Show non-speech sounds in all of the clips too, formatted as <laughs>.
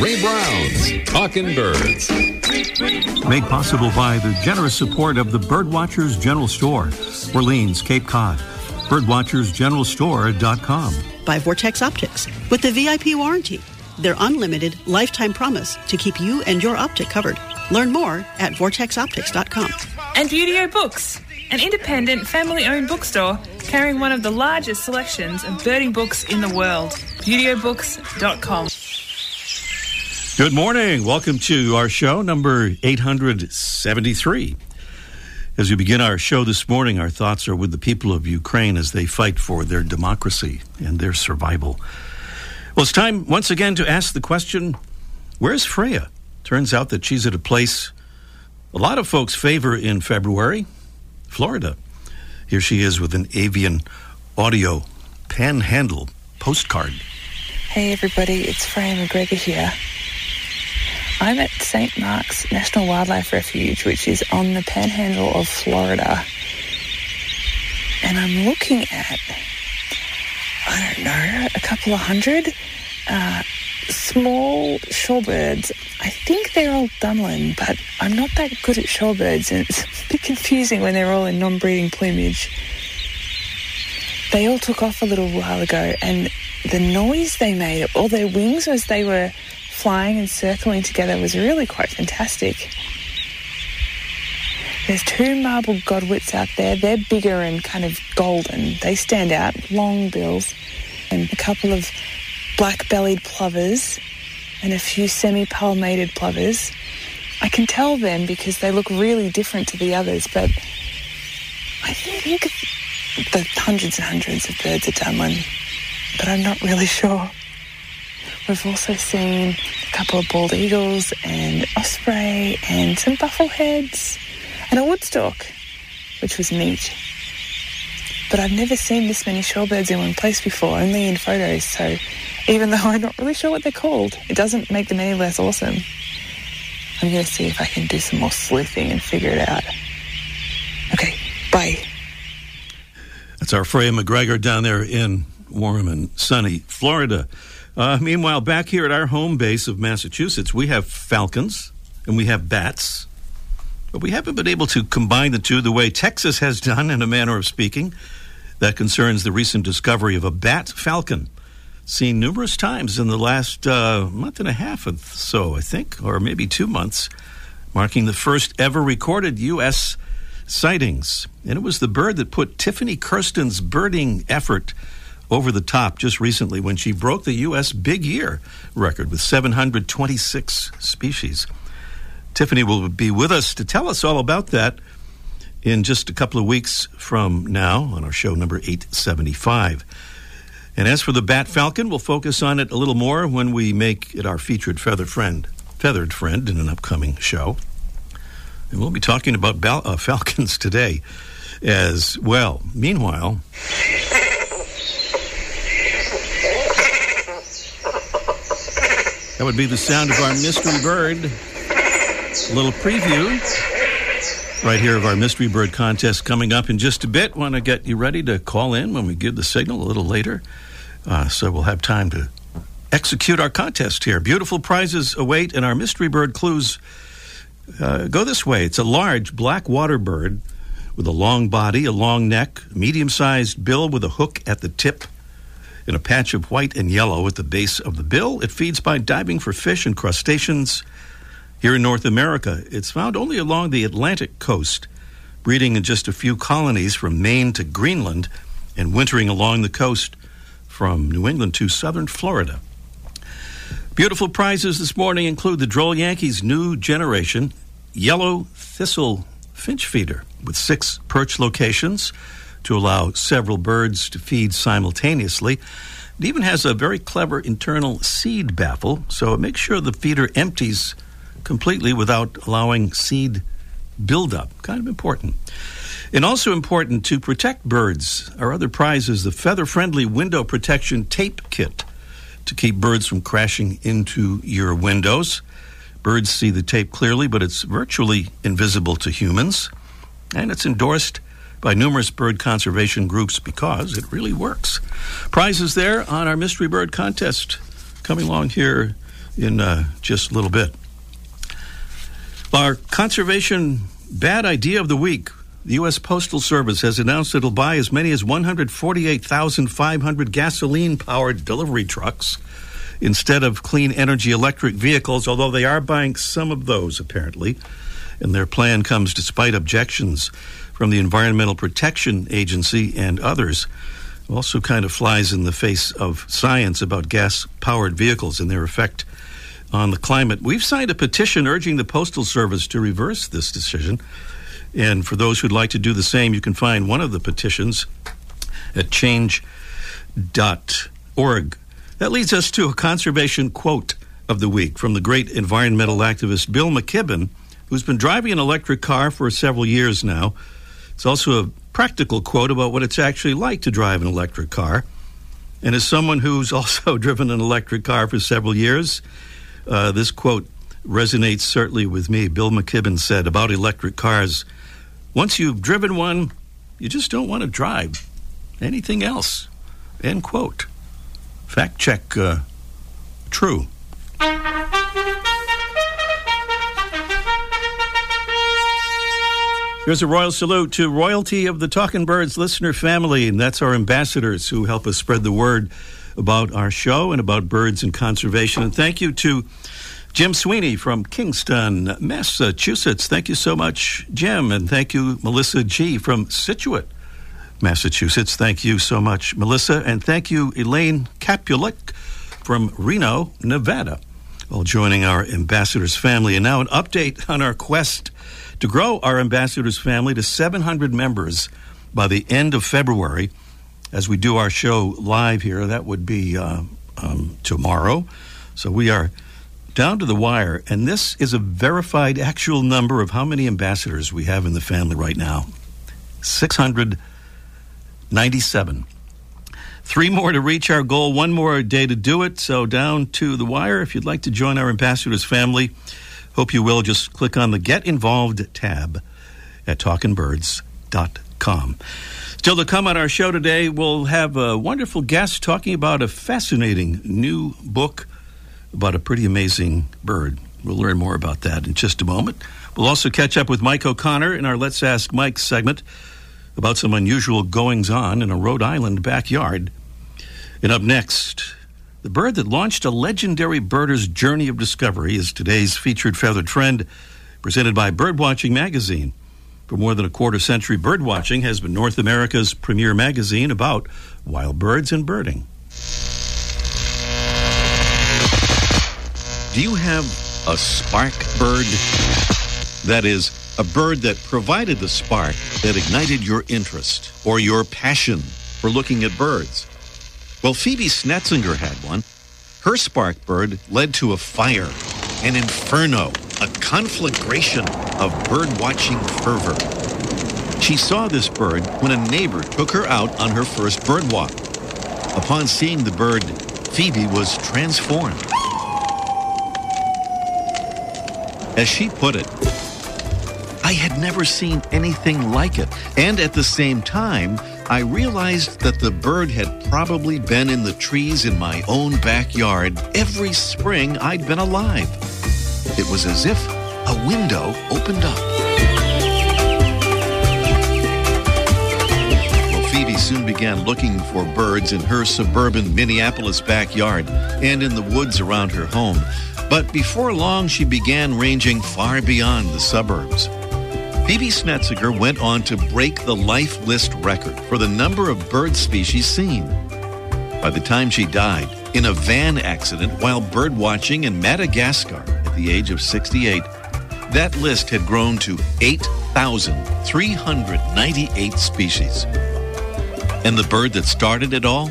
Ray Brown's Talking Birds. Made possible by the generous support of the Birdwatchers General Store, Orleans, Cape Cod. Birdwatchersgeneralstore.com. By Vortex Optics with the VIP warranty. Their unlimited lifetime promise to keep you and your optic covered. Learn more at vortexoptics.com. And Buteo Books, an independent family owned bookstore carrying one of the largest selections of birding books in the world. ButeoBooks.com. Good morning. Welcome to our show, number 873. As we begin our show this morning, our thoughts are with the people of Ukraine as they fight for their democracy and their survival. Well, it's time once again to ask the question where's Freya? Turns out that she's at a place a lot of folks favor in February Florida. Here she is with an avian audio panhandle postcard. Hey, everybody, it's Freya McGregor here. I'm at St. Mark's National Wildlife Refuge, which is on the panhandle of Florida. And I'm looking at, I don't know, a couple of hundred uh, small shorebirds. I think they're all Dunlin, but I'm not that good at shorebirds, and it's <laughs> a bit confusing when they're all in non breeding plumage. They all took off a little while ago, and the noise they made, all their wings as they were flying and circling together was really quite fantastic. There's two marble godwits out there. They're bigger and kind of golden. They stand out, long bills, and a couple of black-bellied plovers and a few semi-palmated plovers. I can tell them because they look really different to the others, but I think the hundreds and hundreds of birds are Dunlin, but I'm not really sure. We've also seen a couple of bald eagles and osprey and some buffleheads and a wood stork, which was neat. But I've never seen this many shorebirds in one place before, only in photos, so even though <laughs> I'm not really sure what they're called, it doesn't make them any less awesome. I'm going to see if I can do some more sleuthing and figure it out. Okay, bye. That's our Freya McGregor down there in warm and sunny Florida. Uh, meanwhile, back here at our home base of Massachusetts, we have falcons and we have bats. But we haven't been able to combine the two the way Texas has done, in a manner of speaking. That concerns the recent discovery of a bat falcon, seen numerous times in the last uh, month and a half or so, I think, or maybe two months, marking the first ever recorded U.S. sightings. And it was the bird that put Tiffany Kersten's birding effort over the top just recently when she broke the U.S. big year record with 726 species. Tiffany will be with us to tell us all about that in just a couple of weeks from now on our show number 875. And as for the bat falcon, we'll focus on it a little more when we make it our featured feather friend, feathered friend in an upcoming show. And we'll be talking about bal- uh, <laughs> falcons today as well. Meanwhile, that would be the sound of our mystery bird. A little preview right here of our mystery bird contest coming up in just a bit. Want to get you ready to call in when we give the signal a little later. Uh, so we'll have time to execute our contest here. Beautiful prizes await, and our mystery bird clues uh, go this way. It's a large black water bird with a long body, a long neck, medium sized bill with a hook at the tip, and a patch of white and yellow at the base of the bill. It feeds by diving for fish and crustaceans. Here in North America, it's found only along the Atlantic coast, breeding in just a few colonies from Maine to Greenland and wintering along the coast from New England to southern Florida. Beautiful prizes this morning include the Droll Yankees' new generation yellow thistle finch feeder with six perch locations to allow several birds to feed simultaneously. It even has a very clever internal seed baffle, so it makes sure the feeder empties completely without allowing seed buildup. Kind of important. And also important to protect birds. Our other prize is the feather friendly window protection tape kit to keep birds from crashing into your windows. Birds see the tape clearly, but it's virtually invisible to humans. And it's endorsed by numerous bird conservation groups because it really works. Prizes there on our Mystery Bird contest coming along here in uh, just a little bit. Our conservation bad idea of the week. The U.S. Postal Service has announced it'll buy as many as 148,500 gasoline powered delivery trucks instead of clean energy electric vehicles, although they are buying some of those, apparently. And their plan comes despite objections from the Environmental Protection Agency and others. Also, kind of flies in the face of science about gas powered vehicles and their effect on the climate. We've signed a petition urging the Postal Service to reverse this decision. And for those who'd like to do the same, you can find one of the petitions at change.org. That leads us to a conservation quote of the week from the great environmental activist Bill McKibben, who's been driving an electric car for several years now. It's also a practical quote about what it's actually like to drive an electric car. And as someone who's <laughs> also driven an electric car for several years, uh, this quote resonates certainly with me. Bill McKibben said about electric cars once you've driven one, you just don't want to drive anything else. End quote. Fact check uh, true. Here's a royal salute to royalty of the Talking Birds listener family, and that's our ambassadors who help us spread the word about our show and about birds and conservation. And thank you to Jim Sweeney from Kingston, Massachusetts. Thank you so much, Jim. And thank you, Melissa G. from Scituate, Massachusetts. Thank you so much, Melissa. And thank you, Elaine Capulik from Reno, Nevada, all joining our ambassadors family. And now an update on our quest to grow our ambassadors family to 700 members by the end of February as we do our show live here. That would be uh, um, tomorrow. So we are down to the wire, and this is a verified actual number of how many ambassadors we have in the family right now 697. Three more to reach our goal, one more day to do it. So, down to the wire. If you'd like to join our ambassadors family, hope you will. Just click on the Get Involved tab at talkingbirds.com. Still to come on our show today, we'll have a wonderful guest talking about a fascinating new book about a pretty amazing bird. We'll learn more about that in just a moment. We'll also catch up with Mike O'Connor in our Let's Ask Mike segment about some unusual goings on in a Rhode Island backyard. And up next, the bird that launched a legendary birder's journey of discovery is today's featured feathered friend, presented by Birdwatching Magazine. For more than a quarter century, Birdwatching has been North America's premier magazine about wild birds and birding. Do you have a spark bird? That is, a bird that provided the spark that ignited your interest or your passion for looking at birds. Well, Phoebe Snetsinger had one. Her spark bird led to a fire, an inferno, a conflagration of bird watching fervor. She saw this bird when a neighbor took her out on her first bird walk. Upon seeing the bird, Phoebe was transformed. As she put it, I had never seen anything like it. And at the same time, I realized that the bird had probably been in the trees in my own backyard every spring I'd been alive. It was as if a window opened up. Well, Phoebe soon began looking for birds in her suburban Minneapolis backyard and in the woods around her home. But before long, she began ranging far beyond the suburbs. Phoebe Snetsinger went on to break the life list record for the number of bird species seen. By the time she died, in a van accident while bird watching in Madagascar at the age of 68, that list had grown to 8,398 species. And the bird that started it all?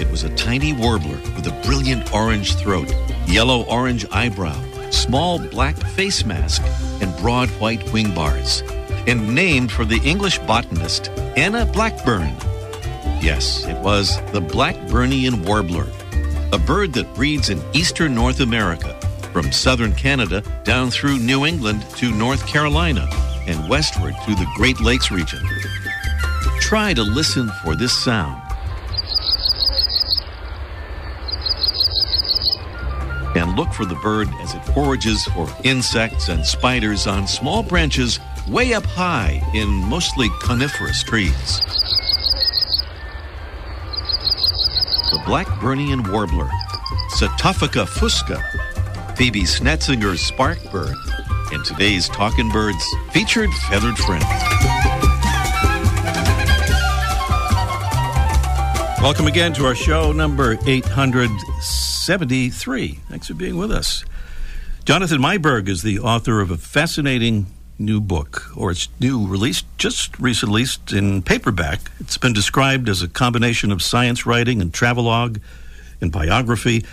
It was a tiny warbler with a brilliant orange throat, yellow orange eyebrow, small black face mask, and broad white wing bars, and named for the English botanist Anna Blackburne. Yes, it was the Blackburnian warbler, a bird that breeds in eastern North America, from southern Canada down through New England to North Carolina and westward through the Great Lakes region. Try to listen for this sound look for the bird as it forages for insects and spiders on small branches way up high in mostly coniferous trees. The black Burnian warbler, Setophaga fusca, Phoebe Snetsinger's spark bird, and today's Talking Birds featured feathered friend. Welcome again to our show number 873. Thanks for being with us. Jonathan Meiburg is the author of a fascinating new book, or it's new released, just recently released in paperback. It's been described as a combination of science writing and travelogue and biography.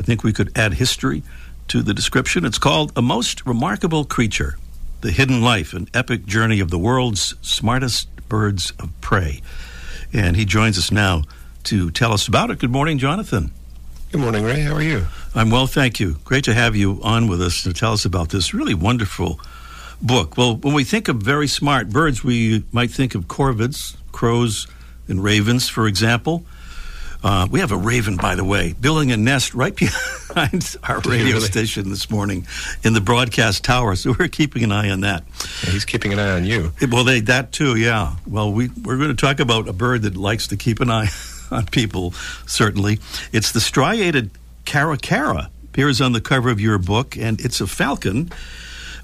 I think we could add history to the description. It's called A Most Remarkable Creature The Hidden Life and Epic Journey of the World's Smartest Birds of Prey. And he joins us now to tell us about it. Good morning, Jonathan. Good morning, Ray. How are you? I'm well, thank you. Great to have you on with us to tell us about this really wonderful book. Well, when we think of very smart birds, we might think of corvids, crows, and ravens, for example. Uh, we have a raven, by the way, building a nest right <laughs> behind our radio really? station this morning in the broadcast tower. So we're keeping an eye on that. Yeah, he's keeping an eye on you. Well, they, that too, yeah. Well, we, we're going to talk about a bird that likes to keep an eye <laughs> on people, certainly. It's the striated caracara, appears on the cover of your book, and it's a falcon.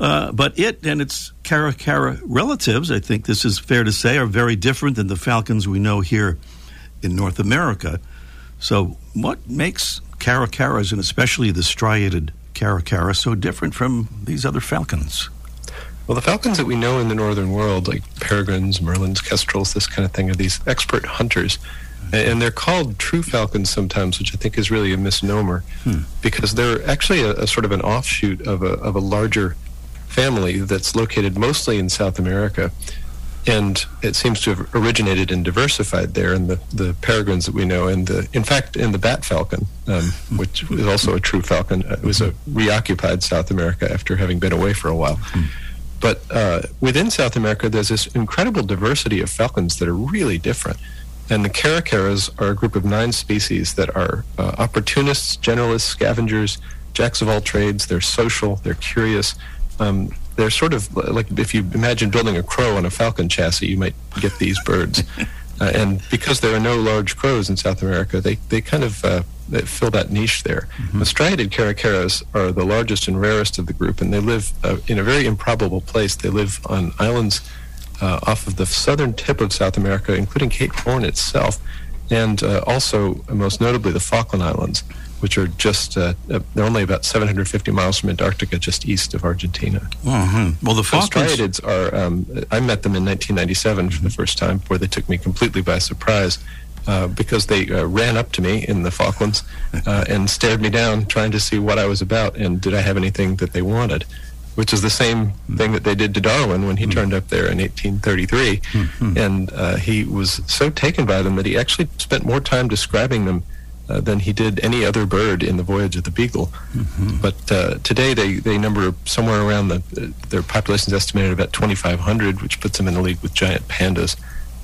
Uh, but it and its caracara relatives, I think this is fair to say, are very different than the falcons we know here in North America. So, what makes caracaras, and especially the striated caracara, so different from these other falcons? Well, the falcons that we know in the northern world, like peregrines, merlins, kestrels, this kind of thing, are these expert hunters. And they're called true falcons sometimes, which I think is really a misnomer, hmm. because they're actually a, a, sort of an offshoot of a, of a larger family that's located mostly in South America and it seems to have originated and diversified there in the, the peregrines that we know, and the in fact in the bat falcon, um, which is also a true falcon. It was a reoccupied South America after having been away for a while. But uh, within South America, there's this incredible diversity of falcons that are really different. And the caracaras are a group of nine species that are uh, opportunists, generalists, scavengers, jacks of all trades. They're social, they're curious. Um, they're sort of like if you imagine building a crow on a falcon chassis, you might get these birds. <laughs> uh, and because there are no large crows in South America, they, they kind of uh, they fill that niche there. Mm-hmm. The striated caracaras are the largest and rarest of the group, and they live uh, in a very improbable place. They live on islands uh, off of the southern tip of South America, including Cape Horn itself, and uh, also, most notably, the Falkland Islands which are just uh, uh, they're only about 750 miles from Antarctica, just east of Argentina. Mm-hmm. Well, the Falklands are. Um, I met them in 1997 for the first time, where they took me completely by surprise. Uh, because they uh, ran up to me in the Falklands uh, and stared me down, trying to see what I was about and did I have anything that they wanted, which is the same thing that they did to Darwin when he mm-hmm. turned up there in 1833. Mm-hmm. And uh, he was so taken by them that he actually spent more time describing them uh, than he did any other bird in the voyage of the Beagle. Mm-hmm. But uh, today they, they number somewhere around the uh, their population is estimated at about 2,500, which puts them in the league with giant pandas.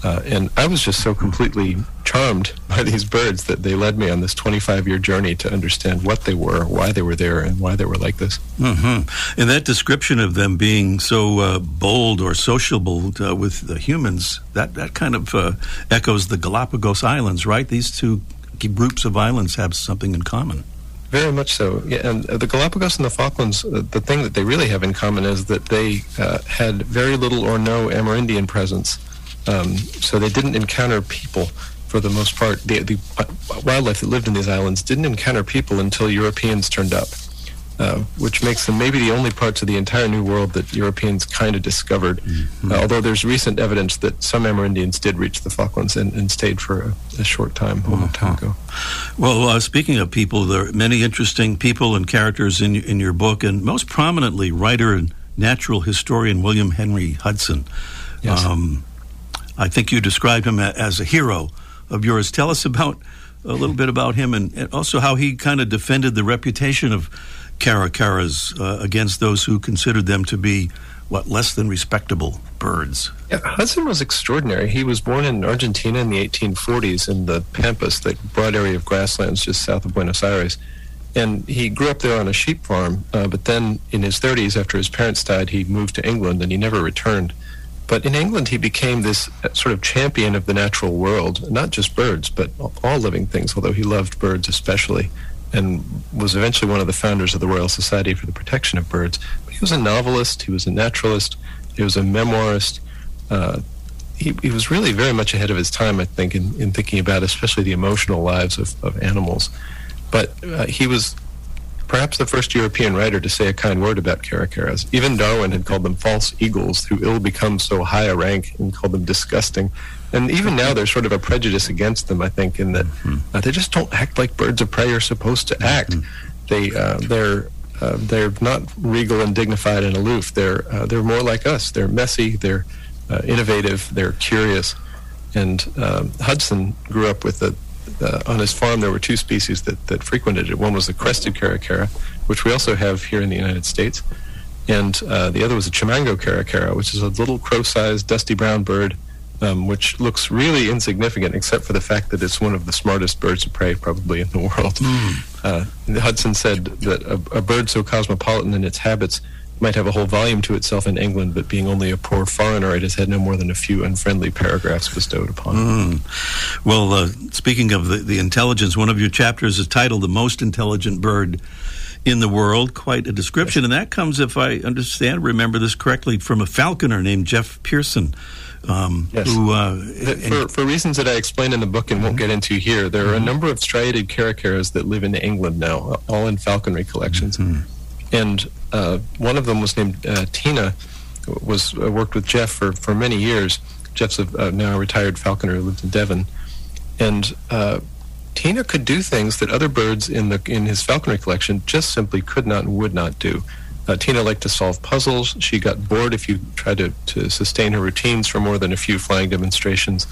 Uh, and I was just so completely charmed <laughs> by these birds that they led me on this 25 year journey to understand what they were, why they were there, and why they were like this. Mm-hmm. And that description of them being so uh, bold or sociable uh, with the humans, that, that kind of uh, echoes the Galapagos Islands, right? These two groups of islands have something in common. Very much so. Yeah, and the Galapagos and the Falklands, uh, the thing that they really have in common is that they uh, had very little or no Amerindian presence. Um, so they didn't encounter people for the most part. The, the wildlife that lived in these islands didn't encounter people until Europeans turned up. Uh, which makes them maybe the only parts of the entire New World that Europeans kind of discovered. Mm-hmm. Uh, although there's recent evidence that some Amerindians did reach the Falklands and, and stayed for a, a, short time, a long time ago. Well, uh, speaking of people, there are many interesting people and characters in in your book, and most prominently, writer and natural historian William Henry Hudson. Yes. Um, I think you described him as a hero of yours. Tell us about a little bit about him and, and also how he kind of defended the reputation of caracaras uh, against those who considered them to be what less than respectable birds. Yeah, Hudson was extraordinary. He was born in Argentina in the 1840s in the Pampas, the broad area of grasslands just south of Buenos Aires. and he grew up there on a sheep farm. Uh, but then, in his 30s, after his parents died, he moved to England, and he never returned. But in England, he became this uh, sort of champion of the natural world, not just birds, but all living things. Although he loved birds especially, and was eventually one of the founders of the Royal Society for the Protection of Birds. But he was a novelist. He was a naturalist. He was a memoirist. Uh, he, he was really very much ahead of his time, I think, in, in thinking about especially the emotional lives of, of animals. But uh, he was perhaps the first European writer to say a kind word about caracaras. Even Darwin had called them false eagles who ill become so high a rank and called them disgusting. And even now, there's sort of a prejudice against them, I think, in that mm-hmm. uh, they just don't act like birds of prey are supposed to act. Mm-hmm. They, uh, they're, uh, they're not regal and dignified and aloof. They're, uh, they're more like us. They're messy. They're uh, innovative. They're curious. And um, Hudson grew up with the, uh, on his farm, there were two species that, that frequented it. One was the crested caracara, which we also have here in the United States, and uh, the other was a chimango caracara, which is a little crow-sized, dusty brown bird, um, which looks really insignificant, except for the fact that it's one of the smartest birds of prey probably in the <laughs> world. Mm. Uh, Hudson said that a, a bird so cosmopolitan in its habits might have a whole volume to itself in England, but being only a poor foreigner, it has had no more than a few unfriendly paragraphs bestowed upon it. Mm. Well, uh, speaking of the, the intelligence, one of your chapters is titled The Most Intelligent Bird in the World. Quite a description. Yes. And that comes, if I understand, remember this correctly, from a falconer named Jeff Pearson. Um, yes. Who, uh, for, for, reasons that I explain in the book and won't get into here, there are a mm-hmm. number of striated caracaras that live in England now, all in falconry collections. Mm-hmm and uh, one of them was named uh, Tina. Was uh, worked with Jeff for, for many years. Jeff's a now retired falconer who lives in Devon, and uh, Tina could do things that other birds in the in his falconry collection just simply could not and would not do. Uh, Tina liked to solve puzzles. She got bored if you tried to, to sustain her routines for more than a few flying demonstrations.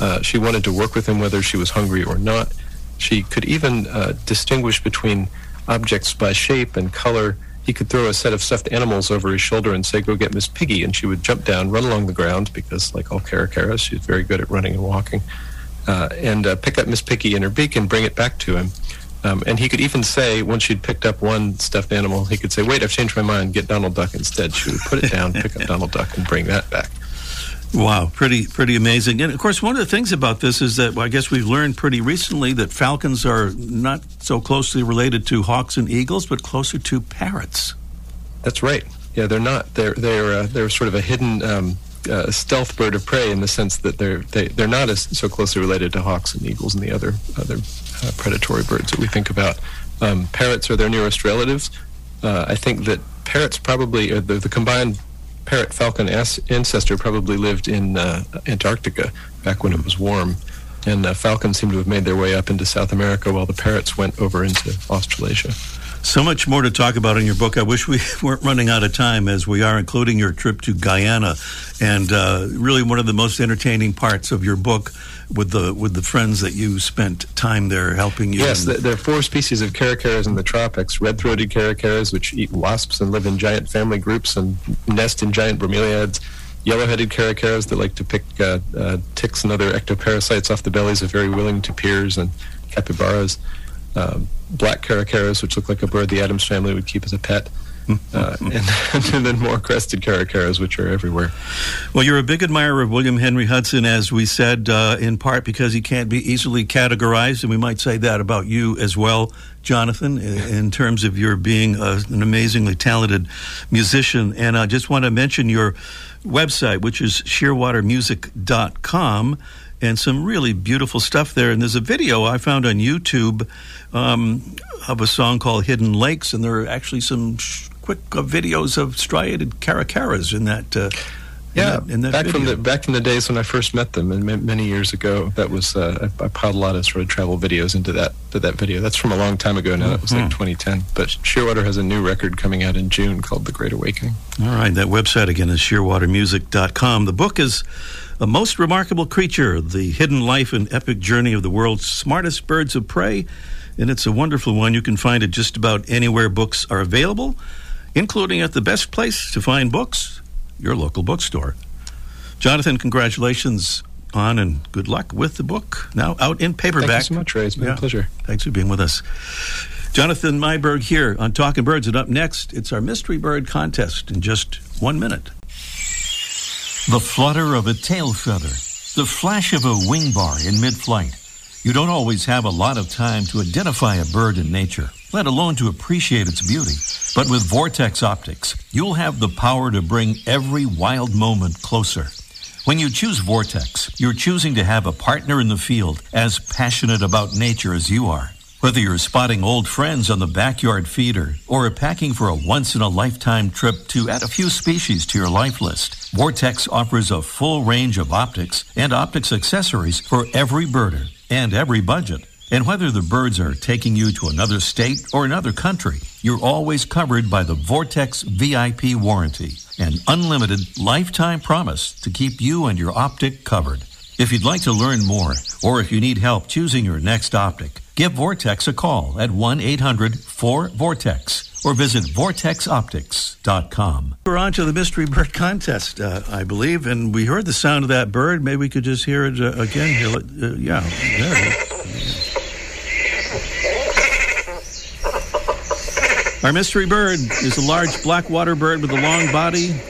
Uh, she wanted to work with him whether she was hungry or not. She could even distinguish between objects by shape and color. He could throw a set of stuffed animals over his shoulder and say, Go get Miss Piggy. And she would jump down, run along the ground, because, like all caracaras, she's very good at running and walking, uh, and uh, pick up Miss Piggy in her beak and bring it back to him. Um, and he could even say, once she'd picked up one stuffed animal, he could say, Wait, I've changed my mind, get Donald Duck instead. She would put it down, pick up Donald Duck, and bring that back. Wow, pretty pretty amazing. And of course, one of the things about this is that well, I guess we've learned pretty recently that falcons are not so closely related to hawks and eagles, but closer to parrots. That's right. Yeah, they're not. They're they're uh, they're sort of a hidden um, uh, stealth bird of prey in the sense that they're they, they're not as so closely related to hawks and eagles and the other other uh, predatory birds that we think about. Um, parrots are their nearest relatives. Uh, I think that parrots probably the, the combined parrot falcon ancestor probably lived in uh, Antarctica back when it was warm. And uh, falcons seem to have made their way up into South America while the parrots went over into Australasia. So much more to talk about in your book. I wish we <laughs> weren't running out of time as we are including your trip to Guyana. And uh, really, one of the most entertaining parts of your book with the with the friends that you spent time there helping you. Yes, there are four species of caracaras in the tropics: red-throated caracaras, which eat wasps and live in giant family groups and nest in giant bromeliads. Yellow-headed caracaras that like to pick uh, uh, ticks and other ectoparasites off the bellies of very willing tapirs and capybaras. Um, black caracaras, which look like a bird the Addams family would keep as a pet uh, <laughs> and, <laughs> and, then more crested caracaras, which are everywhere. Well, you're a big admirer of William Henry Hudson, as we said, uh, in part because he can't be easily categorized, and we might say that about you as well, Jonathan, in terms of your being a, an amazingly talented musician. And I just want to mention your website, which is shearwatermusic.com and some really beautiful stuff there. And there's a video I found on YouTube um, of a song called Hidden Lakes, and there are actually some sh- quick uh, videos of striated caracaras in that. Uh, yeah, in that, in that back video. from the back in the days when I first met them, and many years ago, that was uh, I, I, piled a lot of sort of travel videos into that to that video. That's from a long time ago now. That was like mm-hmm. 2010. But Shearwater has a new record coming out in June called The Great Awakening. All right, that website again is shearwatermusic.com. The book is a most remarkable creature: the hidden life and epic journey of the world's smartest birds of prey. And it's a wonderful one. You can find it just about anywhere books are available including at the best place to find books, your local bookstore. Jonathan, congratulations on and good luck with the book now out in paperback. Thank you so much, Ray. It's been yeah. a pleasure. Thanks for being with us. Jonathan Meiburg here on Talking Birds, and up next, it's our Mystery Bird contest in just one minute. The flutter of a tail feather, the flash of a wing bar in mid flight. You don't always have a lot of time to identify a bird in nature, let alone to appreciate its beauty. But with Vortex Optics, you'll have the power to bring every wild moment closer. When you choose Vortex, you're choosing to have a partner in the field as passionate about nature as you are. Whether you're spotting old friends on the backyard feeder or packing for a once in a lifetime trip to add a few species to your life list, Vortex offers a full range of optics and optics accessories for every birder and every budget. And whether the birds are taking you to another state or another country, you're always covered by the Vortex VIP warranty, an unlimited lifetime promise to keep you and your optic covered. If you'd like to learn more, or if you need help choosing your next optic, give Vortex a call at 1 800 4 Vortex or visit vortexoptics.com. We're on to the Mystery Bird Contest, uh, I believe, and we heard the sound of that bird. Maybe we could just hear it uh, again. Here. Uh, yeah, there it is. Our mystery bird is a large black water bird with a long body,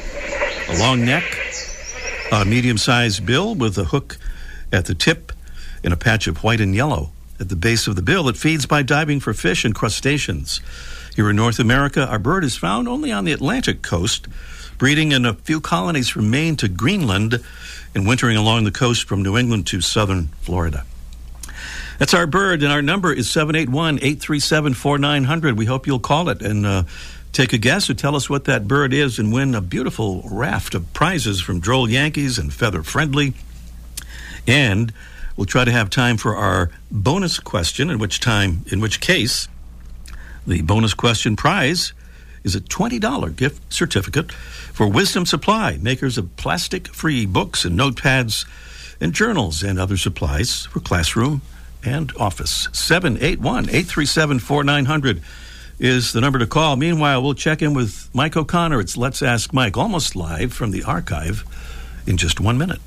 a long neck, a medium sized bill with a hook at the tip, and a patch of white and yellow at the base of the bill. It feeds by diving for fish and crustaceans. Here in North America, our bird is found only on the Atlantic coast, breeding in a few colonies from Maine to Greenland and wintering along the coast from New England to southern Florida. That's our bird, and our number is 781 837 4900. We hope you'll call it and uh, take a guess or tell us what that bird is and win a beautiful raft of prizes from Droll Yankees and Feather Friendly. And we'll try to have time for our bonus question, in which time, in which case, the bonus question prize is a $20 gift certificate for Wisdom Supply, makers of plastic free books and notepads and journals and other supplies for classroom and office. 781 837 4900 is the number to call. Meanwhile, we'll check in with Mike O'Connor. It's Let's Ask Mike, almost live from the archive in just one minute.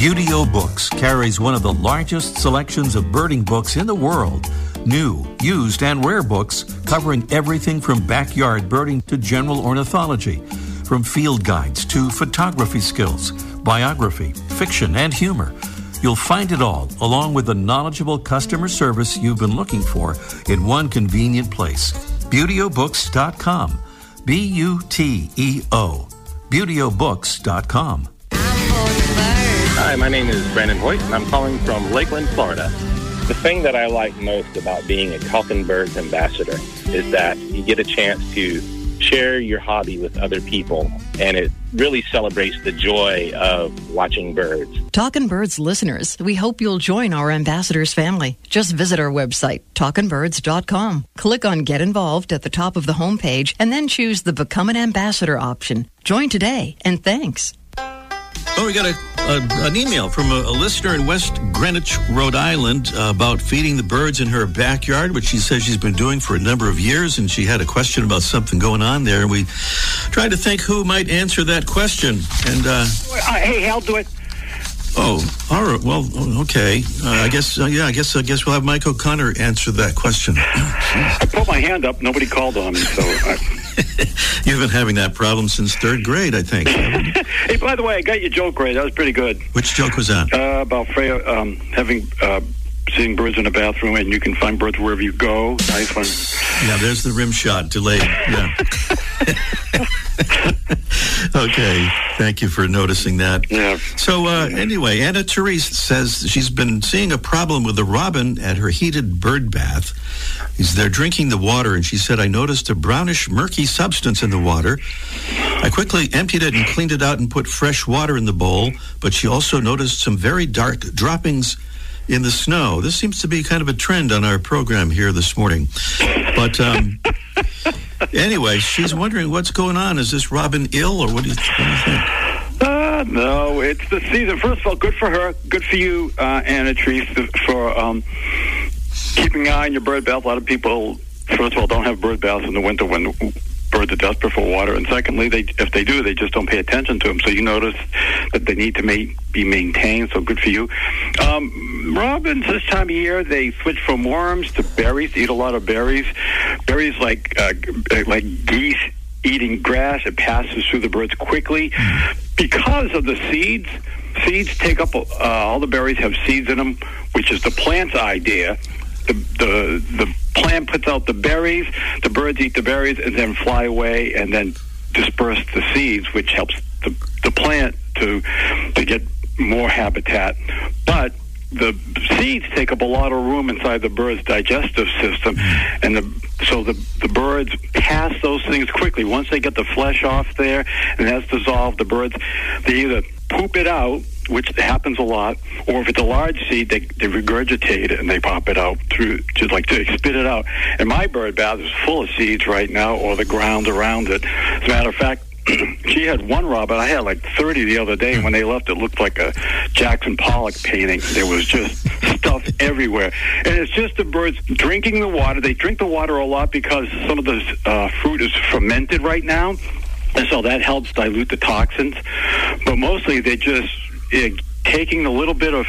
Buteo Books carries one of the largest selections of birding books in the world. New, used, and rare books covering everything from backyard birding to general ornithology, from field guides to photography skills, biography, fiction, and humor. You'll find it all, along with the knowledgeable customer service you've been looking for, in one convenient place. ButeoBooks.com. B U T E O. ButeoBooks.com. Hi, my name is Brandon Hoyt, and I'm calling from Lakeland, Florida. The thing that I like most about being a Talking Birds ambassador is that you get a chance to share your hobby with other people, and it really celebrates the joy of watching birds. Talkin' Birds listeners, we hope you'll join our ambassadors family. Just visit our website, talkinbirds.com. Click on Get Involved at the top of the homepage and then choose the Become an Ambassador option. Join today, and thanks. Oh, we got a, a, an email from a, a, listener in West Greenwich, Rhode Island, uh, about feeding the birds in her backyard, which she says she's been doing for a number of years, and she had a question about something going on there. And we tried to think who might answer that question. And uh, uh, hey, I'll do it. Oh, all right. Well, okay. Uh, I guess. Uh, yeah. I guess. I guess we'll have Mike O'Connor answer that question. I put my hand up. Nobody called on me, so. I... <laughs> You've been having that problem since third grade, I think. <laughs> hey, by the way, I got your joke right. That was pretty good. Which joke was that? Uh, about Freya um, having uh, seeing birds in a bathroom, and you can find birds wherever you go. Nice one. Yeah, there's the rim shot delayed. Yeah. <laughs> okay, thank you for noticing that. Yeah. So uh, anyway, Anna Therese says she's been seeing a problem with the robin at her heated bird bath. He's there drinking the water, and she said, "I noticed a brownish, murky substance in the water. I quickly emptied it and cleaned it out and put fresh water in the bowl. But she also noticed some very dark droppings." In the snow. This seems to be kind of a trend on our program here this morning. But um, <laughs> anyway, she's wondering what's going on. Is this Robin ill, or what do you, what do you think? Uh, no, it's the season. First of all, good for her. Good for you, uh, Anna Treese, for um, keeping an eye on your bird bath. A lot of people, first of all, don't have bird baths in the winter when birds are desperate for water, and secondly, they if they do, they just don't pay attention to them. So you notice but they need to ma- be maintained. So good for you. Um, robins this time of year they switch from worms to berries. Eat a lot of berries. Berries like uh, like geese eating grass. It passes through the birds quickly because of the seeds. Seeds take up uh, all the berries have seeds in them, which is the plant's idea. The, the the plant puts out the berries, the birds eat the berries, and then fly away, and then disperse the seeds, which helps the the plant to to get more habitat. But the seeds take up a lot of room inside the bird's digestive system, hmm. and the so the the birds pass those things quickly. Once they get the flesh off there and that's dissolved, the birds they either poop it out, which happens a lot, or if it's a large seed, they, they regurgitate it and they pop it out through, to like to spit it out. And my bird bath is full of seeds right now, or the ground around it. As a matter of fact, <clears throat> she had one robin. I had like 30 the other day. When they left, it looked like a Jackson Pollock painting. There was just stuff <laughs> everywhere. And it's just the birds drinking the water. They drink the water a lot because some of the uh, fruit is fermented right now. And so that helps dilute the toxins. But mostly they just uh, taking the little bit of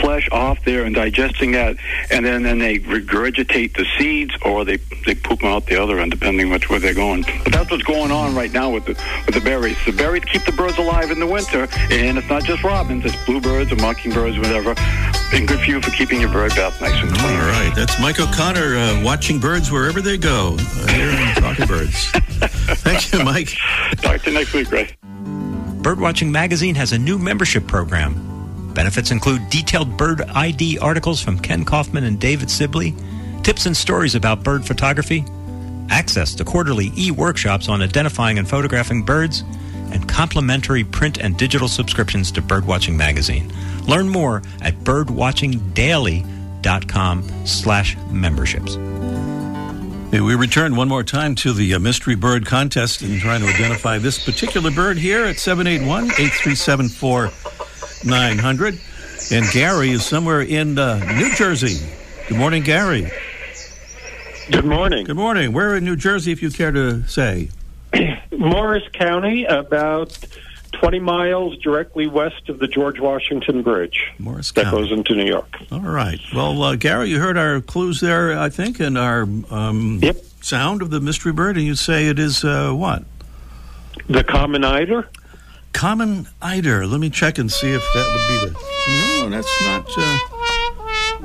flesh off there and digesting that, and then, then they regurgitate the seeds or they, they poop them out the other end, depending which way they're going. But that's what's going on right now with the with the berries. The berries keep the birds alive in the winter, and it's not just robins; it's bluebirds or mockingbirds, whatever. And good for you for keeping your bird bath nice and clean. All right, that's Mike O'Connor uh, watching birds wherever they go uh, here in Talking Birds. <laughs> Thank you, Mike. Talk to you next week, Ray. Birdwatching Magazine has a new membership program. Benefits include detailed bird ID articles from Kenn Kaufman and David Sibley, tips and stories about bird photography, access to quarterly e workshops on identifying and photographing birds, and complimentary print and digital subscriptions to Birdwatching Magazine. Learn more at birdwatchingdaily.com slash memberships. We return one more time to the uh, mystery bird contest and trying to identify this particular bird here at 781 837 4900. And Gary is somewhere in uh, New Jersey. Good morning, Gary. Good morning. Good morning. Where in New Jersey, if you care to say? <clears throat> Morris County, about 20 miles directly west of the George Washington Bridge. Morris that goes into New York. All right. Well, uh, Gary, you heard our clues there, I think, and our um, Yep. sound of the mystery bird, and you say it is uh, what? The common eider? Common eider. Let me check and see if that would be the. No, that's not. Uh,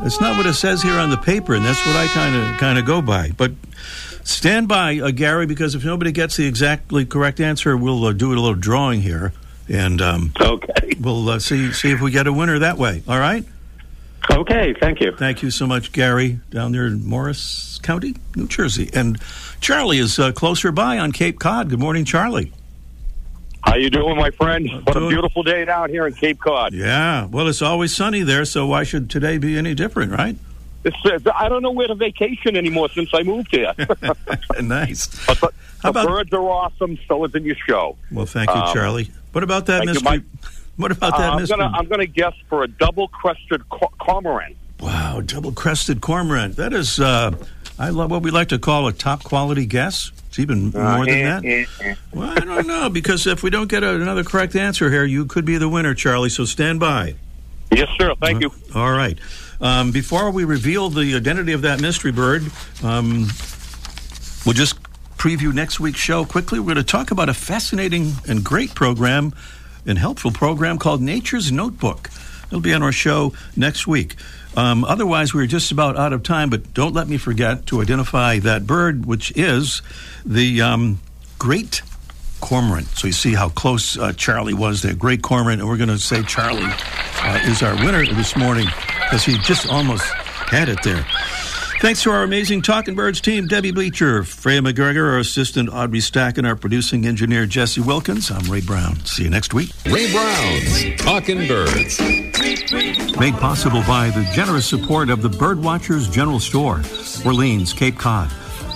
that's not what it says here on the paper, and that's what I kind of kind of go by. But stand by, uh, Gary, because if nobody gets the exactly correct answer, we'll uh, do a little drawing here, and um, okay, we'll uh, see see if we get a winner that way. All right. Okay, thank you. Thank you so much, Gary, down there in Morris County, New Jersey. And Charlie is uh, closer by on Cape Cod. Good morning, Charlie. How you doing, my friend? What a beautiful day down here in Cape Cod. Yeah, well, it's always sunny there, so why should today be any different, right? It's, I don't know where to vacation anymore since I moved here. <laughs> <laughs> nice. But the, the about- birds are awesome. So isn't your show. Well, thank you, Um, Charlie. What about that thank mystery? <laughs> What about that Uh, I'm mystery? gonna I'm gonna guess for a double crested co- cormorant. Wow, double crested cormorant. That is, uh, I love what we like to call a top quality guess. It's even Uh, more than eh, that. eh, eh. Well, I don't know because if we don't get a, another correct answer here, you could be the winner, Charlie. So stand by. Yes, sir. Thank you. All right. Um, before we reveal the identity of that mystery bird, um, we'll just preview next week's show quickly. We're going to talk about a fascinating and great program and helpful program called Nature's Notebook. It'll be on our show next week. Um, otherwise, we're just about out of time, but don't let me forget to identify that bird, which is the um, great cormorant. So you see how close uh, Charlie was there. Great cormorant. And we're going to say Charlie uh, is our winner this morning because he just almost had it there. Thanks to our amazing Talking Birds team, Debbie Bleacher, Freya McGregor, our assistant Audrey Stack, and our producing engineer Jesse Wilkins. I'm Ray Brown. See you next week. Ray Brown's Talking Birds. Made possible by the generous support of the Birdwatchers General Store, Orleans, Cape Cod.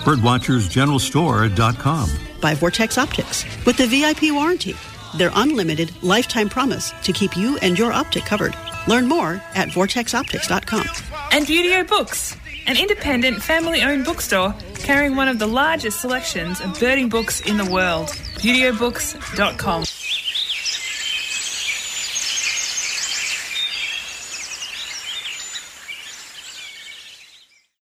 Birdwatchersgeneralstore.com. by Vortex Optics with the VIP warranty. Their unlimited lifetime promise to keep you and your optic covered. Learn more at vortexoptics.com. And Buteo Books, an independent family owned bookstore carrying one of the largest selections of birding books in the world. ButeoBooks.com.